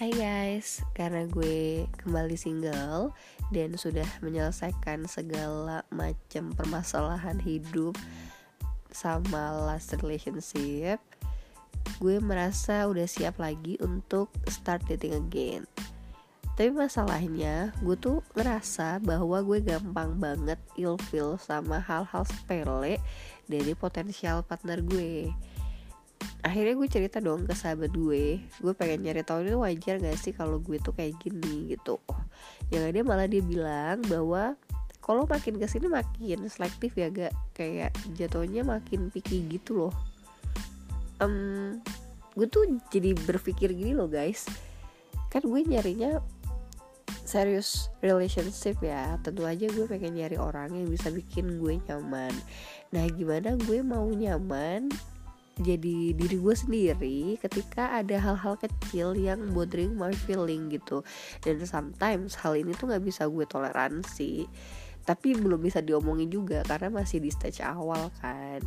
Hai guys, karena gue kembali single dan sudah menyelesaikan segala macam permasalahan hidup sama last relationship, gue merasa udah siap lagi untuk start dating again. Tapi masalahnya, gue tuh ngerasa bahwa gue gampang banget ilfeel sama hal-hal sepele dari potensial partner gue akhirnya gue cerita dong ke sahabat gue. Gue pengen nyari tahu ini wajar gak sih kalau gue tuh kayak gini gitu. Yang ada malah dia bilang bahwa kalau makin ke sini makin selektif ya gak kayak jatuhnya makin picky gitu loh. Um, gue tuh jadi berpikir gini loh guys. Kan gue nyarinya serius relationship ya. Tentu aja gue pengen nyari orang yang bisa bikin gue nyaman. Nah gimana gue mau nyaman jadi diri gue sendiri ketika ada hal-hal kecil yang bothering my feeling gitu. Dan sometimes hal ini tuh nggak bisa gue toleransi. Tapi belum bisa diomongin juga karena masih di stage awal kan.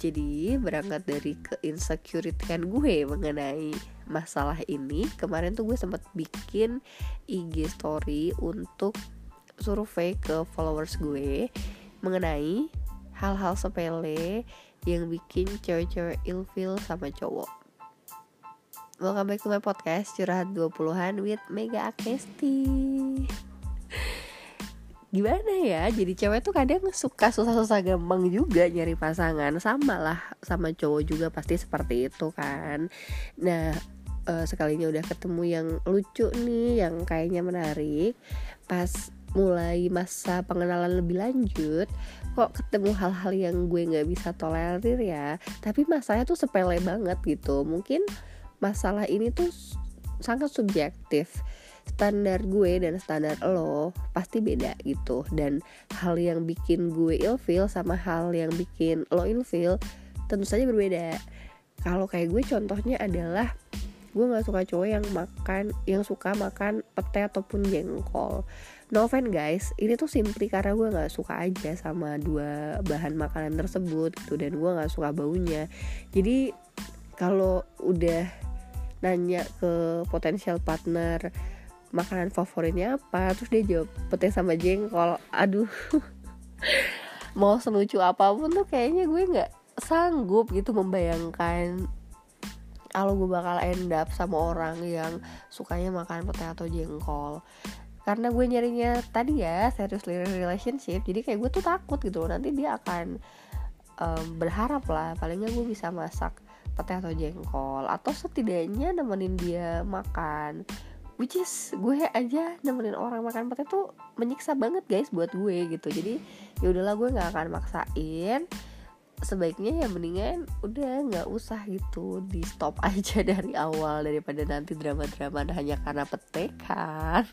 Jadi berangkat dari keinsecurity gue mengenai masalah ini kemarin tuh gue sempat bikin IG story untuk survei ke followers gue mengenai hal-hal sepele yang bikin cewek-cewek ilfeel sama cowok. Welcome back to my podcast Curhat 20-an with Mega Akesti. Gimana ya Jadi cewek tuh kadang suka susah-susah gampang juga nyari pasangan. Sama lah sama cowok juga pasti seperti itu kan. Nah uh, sekalinya udah ketemu yang lucu nih Yang kayaknya menarik. Pas mulai masa pengenalan lebih lanjut kok ketemu hal-hal yang gue nggak bisa tolerir ya. Tapi masalahnya tuh sepele banget gitu. Mungkin masalah ini tuh sangat subjektif. Standar gue dan standar lo pasti beda gitu. Dan hal yang bikin gue ilfeel sama hal yang bikin lo ilfeel tentu saja berbeda. Kalau kayak gue contohnya adalah gue nggak suka cowok yang makan yang suka makan pete ataupun jengkol. No offense guys. Ini tuh simply karena gue nggak suka aja sama dua bahan makanan tersebut gitu dan gue nggak suka baunya. Jadi kalau udah nanya ke potensial partner makanan favoritnya apa terus dia jawab pete sama jengkol aduh. Mau selucu apa pun tuh kayaknya gue nggak sanggup gitu membayangkan kalau gue bakal end up sama orang yang sukanya makan pete atau jengkol. Karena gue nyarinya tadi ya serius relationship jadi kayak gue tuh takut gitu loh. Nanti dia akan um, berharap lah palingnya gue bisa masak pete atau jengkol atau setidaknya nemenin dia makan. Which is gue aja nemenin orang makan pete tuh menyiksa banget guys buat gue gitu. Jadi ya udahlah gue nggak akan maksain sebaiknya ya mendingan udah nggak usah gitu. Di stop aja dari awal daripada nanti drama-drama hanya karena petekan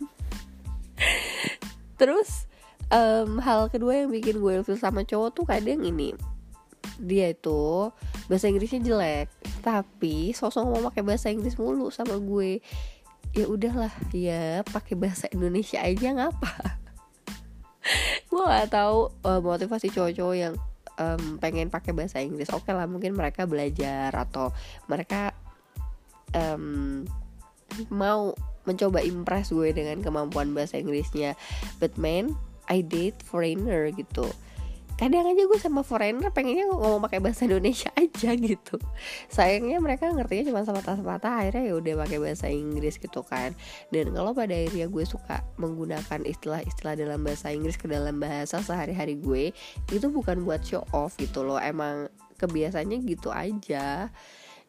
terus um, hal kedua yang bikin gue ilfil sama cowok tuh kadang ini. Dia itu bahasa Inggrisnya jelek tapi sosok mau pakai bahasa Inggris mulu sama gue. Ya udahlah ya pakai bahasa Indonesia aja ngapa? Gue gak tahu uh, motivasi cowok-cowok yang um, pengen pakai bahasa Inggris. Oke okay lah mungkin mereka belajar atau mereka um, mau mencoba impress gue dengan kemampuan bahasa Inggrisnya. But man I date foreigner gitu kadang aja gue sama foreigner pengennya ngomong pakai bahasa Indonesia aja gitu. Sayangnya mereka ngertinya cuma sama sepatah akhirnya ya udah pakai bahasa Inggris gitu kan. Dan kalau pada akhirnya gue suka menggunakan istilah-istilah dalam bahasa Inggris ke dalam bahasa sehari-hari gue itu bukan buat show off gitu loh. Emang kebiasaannya gitu aja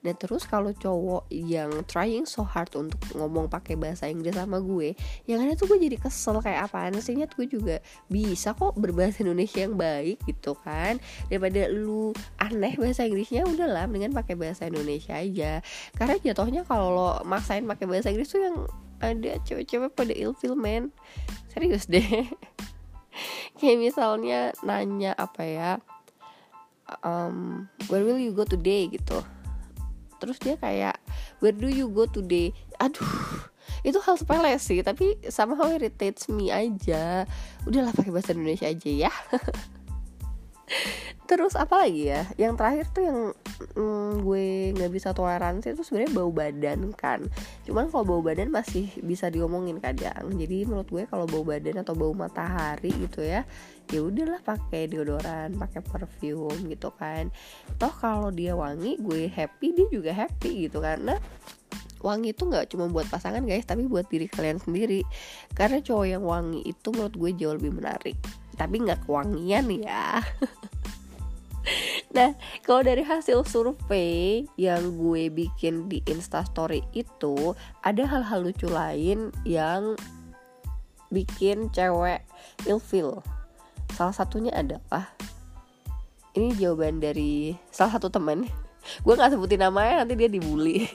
Nah terus kalau cowok yang trying so hard untuk ngomong pakai bahasa Inggris sama gue, yang ada tuh gue jadi kesel kayak apaan sih nyet gue juga bisa kok berbahasa Indonesia yang baik gitu kan. Daripada lu aneh bahasa Inggrisnya udahlah mendingan pakai bahasa Indonesia aja. Karena jatuhnya kalau lo maksain pakai bahasa Inggris tuh yang ada cewek-cewek pada ilfil man. Serius deh. kayak misalnya nanya apa ya um, where will you go today gitu terus dia kayak where do you go today? Aduh itu hal sepele sih tapi somehow irritates me aja. Udahlah pakai bahasa Indonesia aja ya. Terus apa lagi ya? Yang terakhir tuh yang mm, gue nggak bisa toleransi itu sebenarnya bau badan kan. Cuman kalau bau badan masih bisa diomongin kadang. Jadi menurut gue kalau bau badan atau bau matahari gitu ya ya udahlah pakai deodoran pakai perfume gitu kan. Toh kalau dia wangi gue happy dia juga happy gitu. Karena wangi itu nggak cuma buat pasangan guys tapi buat diri kalian sendiri. Karena cowok yang wangi itu menurut gue jauh lebih menarik. Tapi nggak kewangian ya Nah, kalau dari hasil survei yang gue bikin di Instastory itu ada hal-hal lucu lain yang bikin cewek ilfil. Salah satunya adalah ini jawaban dari salah satu temen. Gue nggak sebutin namanya nanti dia dibully.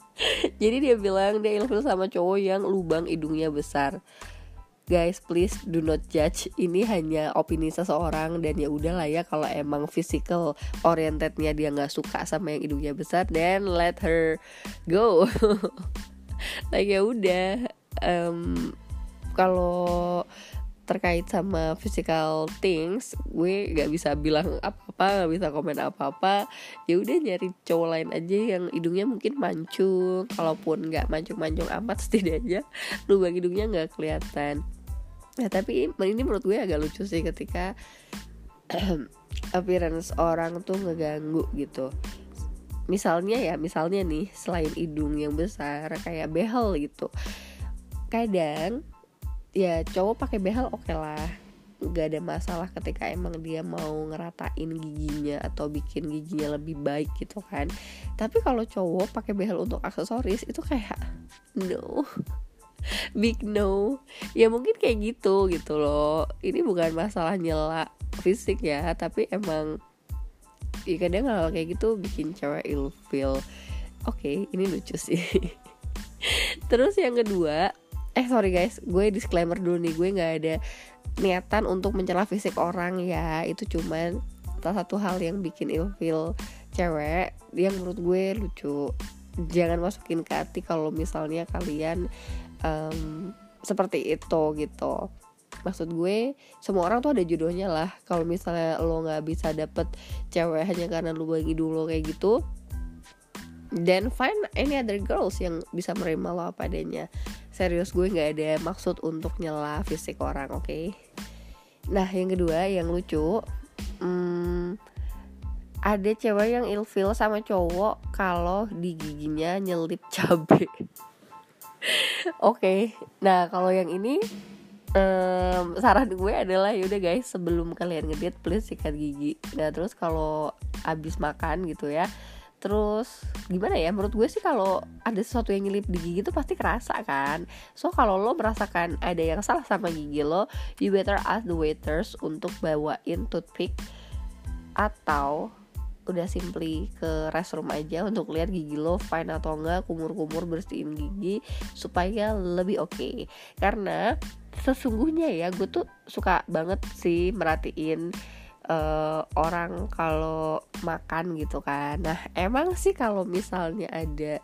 Jadi dia bilang dia ilfil sama cowok yang lubang hidungnya besar guys please do not judge. Ini hanya opini seseorang dan ya udahlah ya kalau emang physical orientednya dia nggak suka sama yang hidungnya besar then let her go. Like ya udah um, kalau terkait sama physical things gue nggak bisa bilang apa-apa nggak bisa komen apa-apa. Ya udah nyari cowok lain aja yang hidungnya mungkin mancung. Kalaupun nggak mancung-mancung amat setidaknya lubang hidungnya nggak kelihatan ya tapi ini menurut gue agak lucu sih ketika appearance orang tuh ngeganggu gitu. Misalnya ya misalnya nih selain hidung yang besar kayak behel gitu. Kadang ya cowok pakai behel oke okay lah. Nggak ada masalah ketika emang dia mau ngeratain giginya atau bikin giginya lebih baik gitu kan. Tapi kalau cowok pakai behel untuk aksesoris itu kayak no big no. Ya mungkin kayak gitu gitu loh. Ini bukan masalah nyela fisik ya tapi emang ya kadang hal kayak gitu bikin cewek ilfeel oke okay, ini lucu sih. Terus yang kedua eh sorry guys gue disclaimer dulu nih gue nggak ada niatan untuk mencela fisik orang ya. Itu cuman salah satu hal yang bikin ilfeel cewek yang menurut gue lucu. Jangan masukin ke hati kalau misalnya kalian um, seperti itu gitu. Maksud gue semua orang tuh ada jodohnya lah. Kalau misalnya lo nggak bisa dapet cewek hanya karena lo bagi dulu kayak gitu then find any other girls yang bisa menerima lo apa adanya. Serius gue nggak ada maksud untuk nyela fisik orang oke? Okay? nah yang kedua yang lucu hmm, ada cewek yang ilfil sama cowok kalau di giginya nyelip cabe oke okay. nah kalau yang ini um, saran gue adalah yaudah guys sebelum kalian ngedit please sikat gigi nah terus kalau abis makan gitu ya terus gimana ya menurut gue sih kalau ada sesuatu yang nyelip di gigi itu pasti kerasa kan so kalau lo merasakan ada yang salah sama gigi lo you better ask the waiters untuk bawain toothpick atau udah simply ke restroom aja untuk lihat gigi lo fine atau enggak kumur-kumur bersihin gigi supaya lebih oke okay. karena sesungguhnya ya gue tuh suka banget sih merhatiin uh, orang kalau makan gitu kan nah emang sih kalau misalnya ada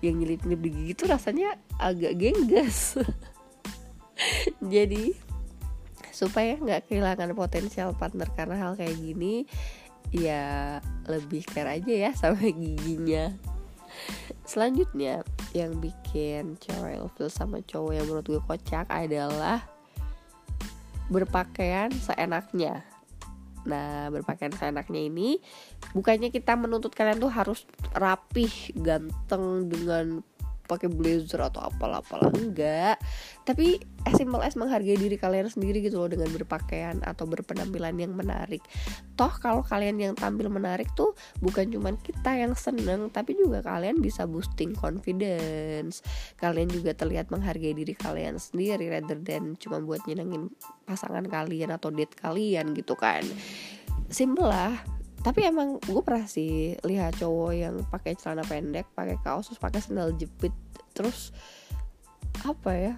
yang nyelip-nyelip di gigi tuh rasanya agak genggas jadi supaya nggak kehilangan potensial partner karena hal kayak gini ya lebih care aja ya sama giginya. Selanjutnya yang bikin cewek ilfil sama cowok yang menurut gue kocak adalah berpakaian seenaknya. Nah, berpakaian seenaknya ini bukannya kita menuntut kalian tuh harus rapih, ganteng dengan pakai blazer atau apalah apalah enggak. Tapi as simple as menghargai diri kalian sendiri gitu loh dengan berpakaian atau berpenampilan yang menarik. Toh kalau kalian yang tampil menarik tuh bukan cuman kita yang seneng tapi juga kalian bisa boosting confidence. Kalian juga terlihat menghargai diri kalian sendiri rather than cuma buat nyenengin pasangan kalian atau date kalian gitu kan. Simple lah tapi emang gue pernah sih lihat cowok yang pakai celana pendek pakai kaos terus pakai sandal jepit terus apa ya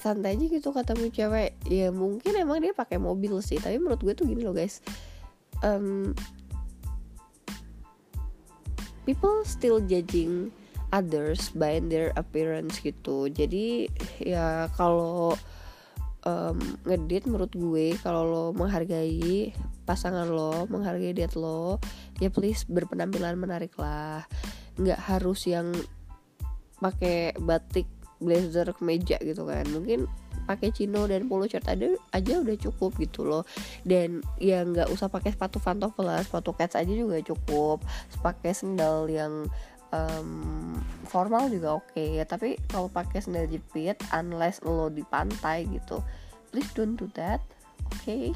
santai aja gitu ketemu cewek. Ya mungkin emang dia pakai mobil sih tapi menurut gue tuh gini loh guys. Um, people still judging others by their appearance gitu. Jadi ya kalau um, ngedit menurut gue kalau lo menghargai pasangan lo menghargai diet lo ya please berpenampilan menarik lah nggak harus yang pakai batik blazer kemeja gitu kan mungkin pakai chino dan polo shirt ada aja udah cukup gitu loh dan ya nggak usah pakai sepatu pantofel sepatu cats aja juga cukup pakai sendal yang um, formal juga oke okay. tapi kalau pakai sandal jepit unless lo di pantai gitu please don't do that oke okay?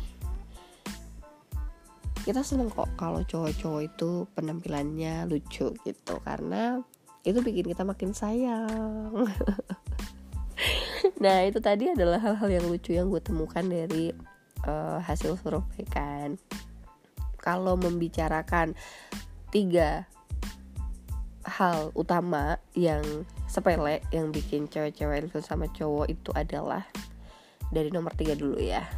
Kita seneng kok kalau cowok-cowok itu penampilannya lucu gitu karena itu bikin kita makin sayang. Nah itu tadi adalah hal-hal yang lucu yang gue temukan dari uh, hasil survei kan. Kalau membicarakan tiga hal utama yang sepele yang bikin cewek-cewek itu sama cowok itu adalah dari nomor tiga dulu ya.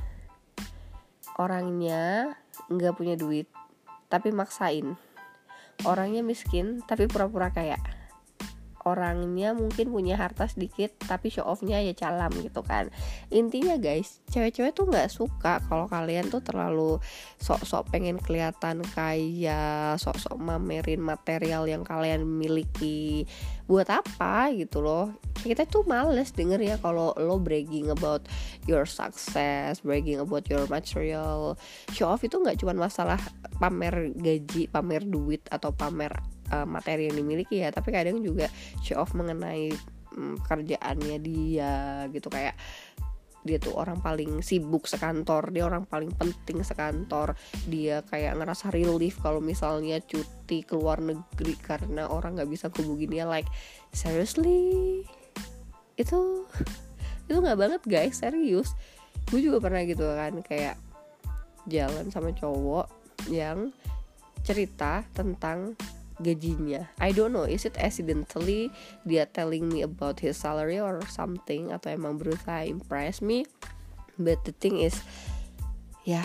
Orangnya nggak punya duit tapi maksain. Orangnya miskin tapi pura-pura kaya orangnya mungkin punya harta sedikit tapi show offnya ya calam gitu kan. Intinya guys cewek-cewek tuh nggak suka kalau kalian tuh terlalu sok-sok pengen kelihatan kayak sok-sok mamerin material yang kalian miliki. Buat apa gitu loh? Kita tuh males denger ya kalau lo bragging about your success bragging about your material. Show off itu nggak cuma masalah pamer gaji pamer duit atau pamer uh, materi yang dimiliki ya tapi kadang juga show off mengenai um, kerjaannya dia gitu. Kayak dia tuh orang paling sibuk sekantor dia orang paling penting sekantor. Dia kayak ngerasa relief kalau misalnya cuti ke luar negeri karena orang nggak bisa hubungin dia like seriously? Itu itu nggak banget guys serius. Gue juga pernah gitu kan kayak jalan sama cowok yang cerita tentang gajinya. I don't know is it accidentally dia telling me about his salary or something atau emang berusaha impress me? But the thing is ya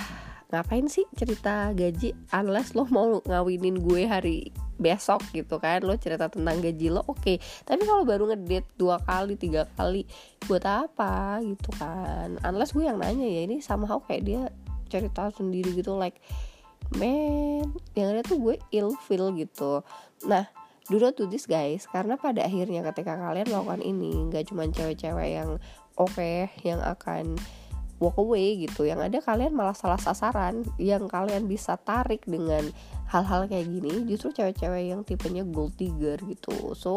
ngapain sih cerita gaji unless lo mau ngawinin gue hari besok gitu kan? Lo cerita tentang gaji lo oke. Okay. tapi kalau baru ngedate dua kali tiga kali buat apa gitu kan? Unless gue yang nanya ya ini sama kayak dia cerita sendiri gitu like man yang ada tuh gue ill feel gitu. Nah do not do this guys. Karena pada akhirnya ketika kalian melakukan ini nggak cuma cewek-cewek yang oke okay, yang akan walk away gitu. Yang ada kalian malah salah sasaran yang kalian bisa tarik dengan hal-hal kayak gini. Justru cewek-cewek yang tipenya gold digger gitu. So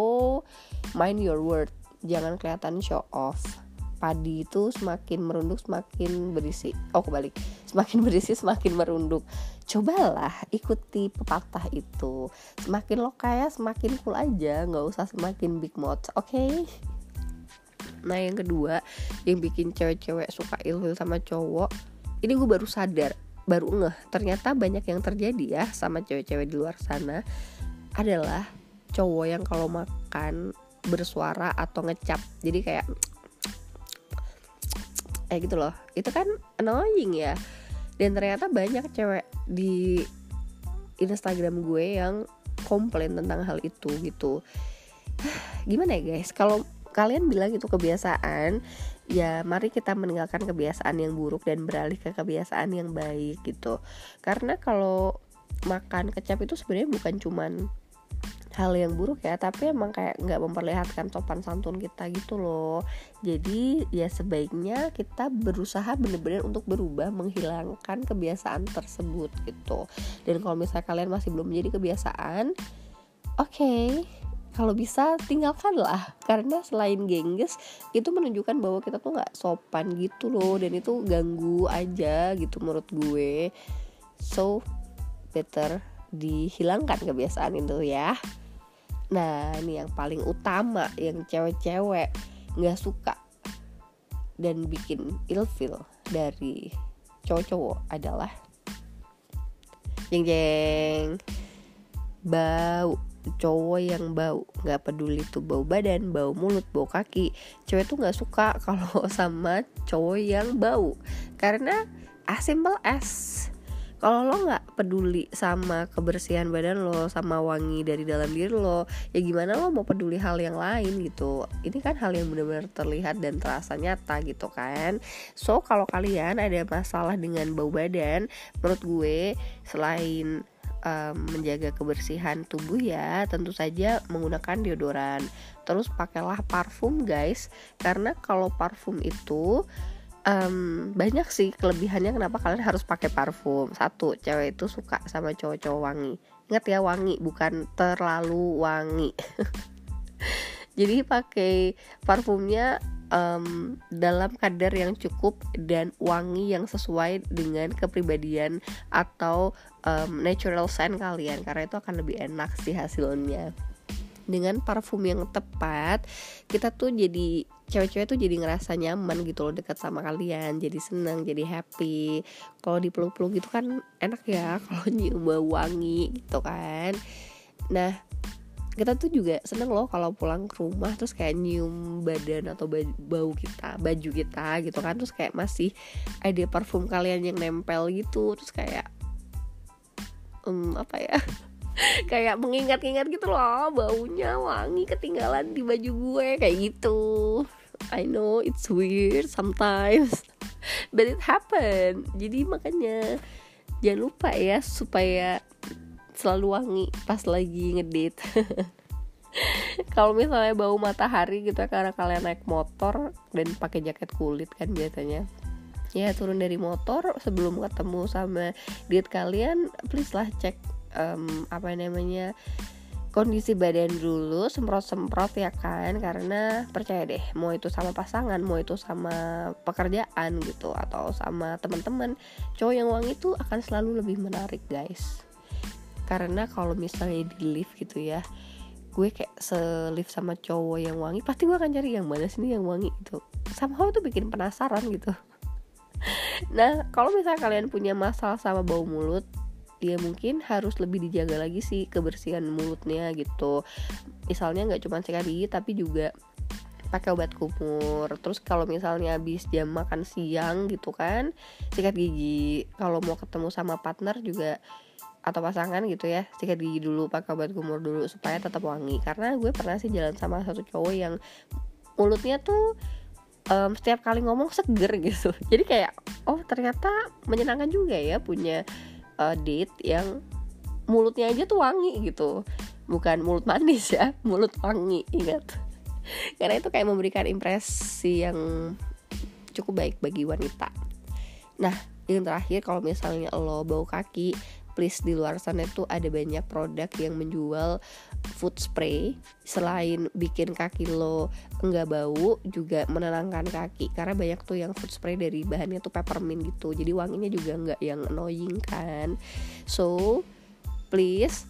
mind your word. Jangan kelihatan show off padi itu semakin merunduk semakin berisi. Oh kebalik. Semakin berisi semakin merunduk. Cobalah ikuti pepatah itu. Semakin lo kaya semakin cool aja. Nggak usah semakin big mouth oke? Okay? nah yang kedua yang bikin cewek-cewek suka ilfil sama cowok ini gue baru sadar baru ngeh. Ternyata banyak yang terjadi ya sama cewek-cewek di luar sana adalah cowok yang kalau makan bersuara atau ngecap. Jadi kayak eh gitu loh. Itu kan annoying ya. Dan ternyata banyak cewek di Instagram gue yang komplain tentang hal itu gitu. Gimana ya guys? Kalau kalian bilang itu kebiasaan ya mari kita meninggalkan kebiasaan yang buruk dan beralih ke kebiasaan yang baik gitu. Karena kalau makan kecap itu sebenarnya bukan cuman hal yang buruk ya tapi emang kayak nggak memperlihatkan sopan santun kita gitu loh. Jadi ya sebaiknya kita berusaha bener-bener untuk berubah menghilangkan kebiasaan tersebut gitu. Dan kalau misalnya kalian masih belum menjadi kebiasaan oke. Okay, kalau bisa tinggalkanlah. Karena selain gengges itu menunjukkan bahwa kita tuh nggak sopan gitu loh. Dan itu ganggu aja gitu menurut gue. So better dihilangkan kebiasaan itu ya Nah ini yang paling utama yang cewek-cewek nggak suka dan bikin ilfil dari cowok-cowok adalah jeng jeng bau cowok yang bau nggak peduli tuh bau badan bau mulut bau kaki cewek tuh nggak suka kalau sama cowok yang bau. Karena as simple as kalau lo nggak peduli sama kebersihan badan lo sama wangi dari dalam diri lo ya gimana lo mau peduli hal yang lain gitu? Ini kan hal yang benar-benar terlihat dan terasa nyata gitu kan? So kalau kalian ada masalah dengan bau badan menurut gue selain menjaga kebersihan tubuh ya tentu saja menggunakan deodoran. Terus pakailah parfum guys. Karena kalau parfum itu um, banyak sih kelebihannya kenapa kalian harus pakai parfum. Satu cewek itu suka sama cowok-cowok wangi. Ingat ya wangi bukan terlalu wangi. Jadi pakai parfumnya um, dalam kadar yang cukup dan wangi yang sesuai dengan kepribadian atau um, natural scent kalian. Karena itu akan lebih enak sih hasilnya dengan parfum yang tepat kita tuh jadi cewek-cewek tuh jadi ngerasa nyaman gitu loh dekat sama kalian jadi senang jadi happy. Kalau dipeluk-peluk gitu kan enak ya kalau nyium bau wangi gitu kan. Nah kita tuh juga seneng loh kalau pulang ke rumah terus kayak nyium badan atau bau kita baju kita gitu kan. Terus kayak masih ada parfum kalian yang nempel gitu terus kayak um, apa ya kayak mengingat-ingat gitu loh baunya wangi ketinggalan di baju gue kayak gitu. I know it's weird sometimes. But it happen jadi makanya jangan lupa ya supaya selalu wangi pas lagi ngedate. Kalau misalnya bau matahari gitu ya, karena kalian naik motor dan pakai jaket kulit kan biasanya. Ya turun dari motor sebelum ketemu sama date kalian please lah cek um, apa namanya kondisi badan dulu semprot-semprot ya kan karena percaya deh mau itu sama pasangan mau itu sama pekerjaan gitu atau sama teman-teman cowok yang wangi itu akan selalu lebih menarik guys. Karena kalau misalnya di lift gitu ya gue kayak selif sama cowok yang wangi pasti gue akan cari yang mana sih yang wangi gitu. Somehow itu bikin penasaran gitu. Nah kalau misalnya kalian punya masalah sama bau mulut ya mungkin harus lebih dijaga lagi sih kebersihan mulutnya gitu. Misalnya nggak cuma sikat gigi tapi juga pakai obat kumur. Terus kalau misalnya habis jam makan siang gitu kan sikat gigi. Kalau mau ketemu sama partner juga atau pasangan gitu ya sikat gigi dulu pakai obat kumur dulu supaya tetap wangi. Karena gue pernah sih jalan sama satu cowok yang mulutnya tuh um, setiap kali ngomong seger gitu. Jadi kayak oh ternyata menyenangkan juga ya punya uh, date yang mulutnya aja tuh wangi gitu. Bukan mulut manis ya mulut wangi ingat. Karena itu kayak memberikan impresi yang cukup baik bagi wanita. Nah yang terakhir kalau misalnya lo bau kaki please di luar sana itu ada banyak produk yang menjual food spray. Selain bikin kaki lo enggak bau juga menenangkan kaki. Karena banyak tuh yang food spray dari bahannya tuh peppermint gitu. Jadi wanginya juga enggak yang annoying kan. So please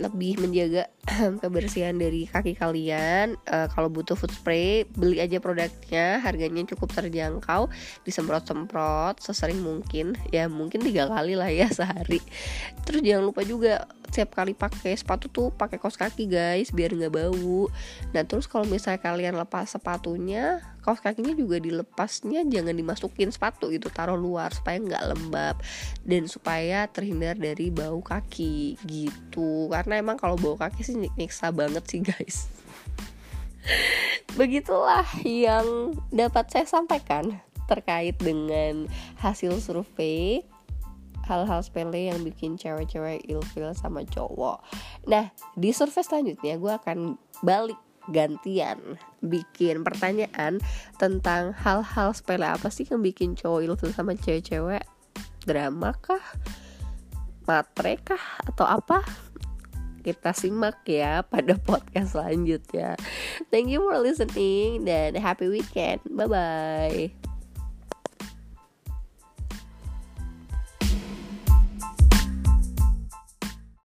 lebih menjaga kebersihan dari kaki kalian. Uh, kalau butuh food spray beli aja produknya. Harganya cukup terjangkau. Disemprot-semprot sesering mungkin. Ya mungkin tiga kali lah ya sehari. Terus jangan lupa juga setiap kali pakai sepatu tuh pakai kaos kaki guys biar nggak bau. Nah terus kalau misalnya kalian lepas sepatunya kaos kakinya juga dilepasnya jangan dimasukin sepatu gitu taruh luar supaya nggak lembab dan supaya terhindar dari bau kaki gitu karena emang kalau bau kaki sih nyiksa banget sih guys begitulah yang dapat saya sampaikan terkait dengan hasil survei hal-hal sepele yang bikin cewek-cewek ilfil sama cowok. Nah, di survei selanjutnya gue akan balik gantian bikin pertanyaan tentang hal-hal sepele apa sih yang bikin cowok ilfil sama cewek-cewek? Drama kah? Matre kah? Atau apa? Kita simak ya pada podcast selanjutnya. Thank you for listening dan happy weekend. Bye bye